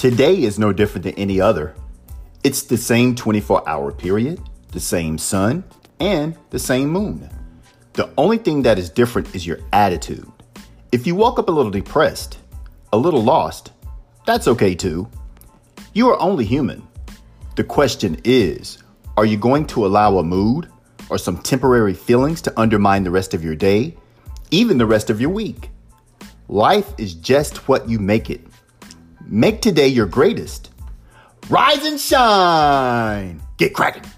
Today is no different than any other. It's the same 24 hour period, the same sun, and the same moon. The only thing that is different is your attitude. If you woke up a little depressed, a little lost, that's okay too. You are only human. The question is are you going to allow a mood or some temporary feelings to undermine the rest of your day, even the rest of your week? Life is just what you make it. Make today your greatest. Rise and shine. Get cracking.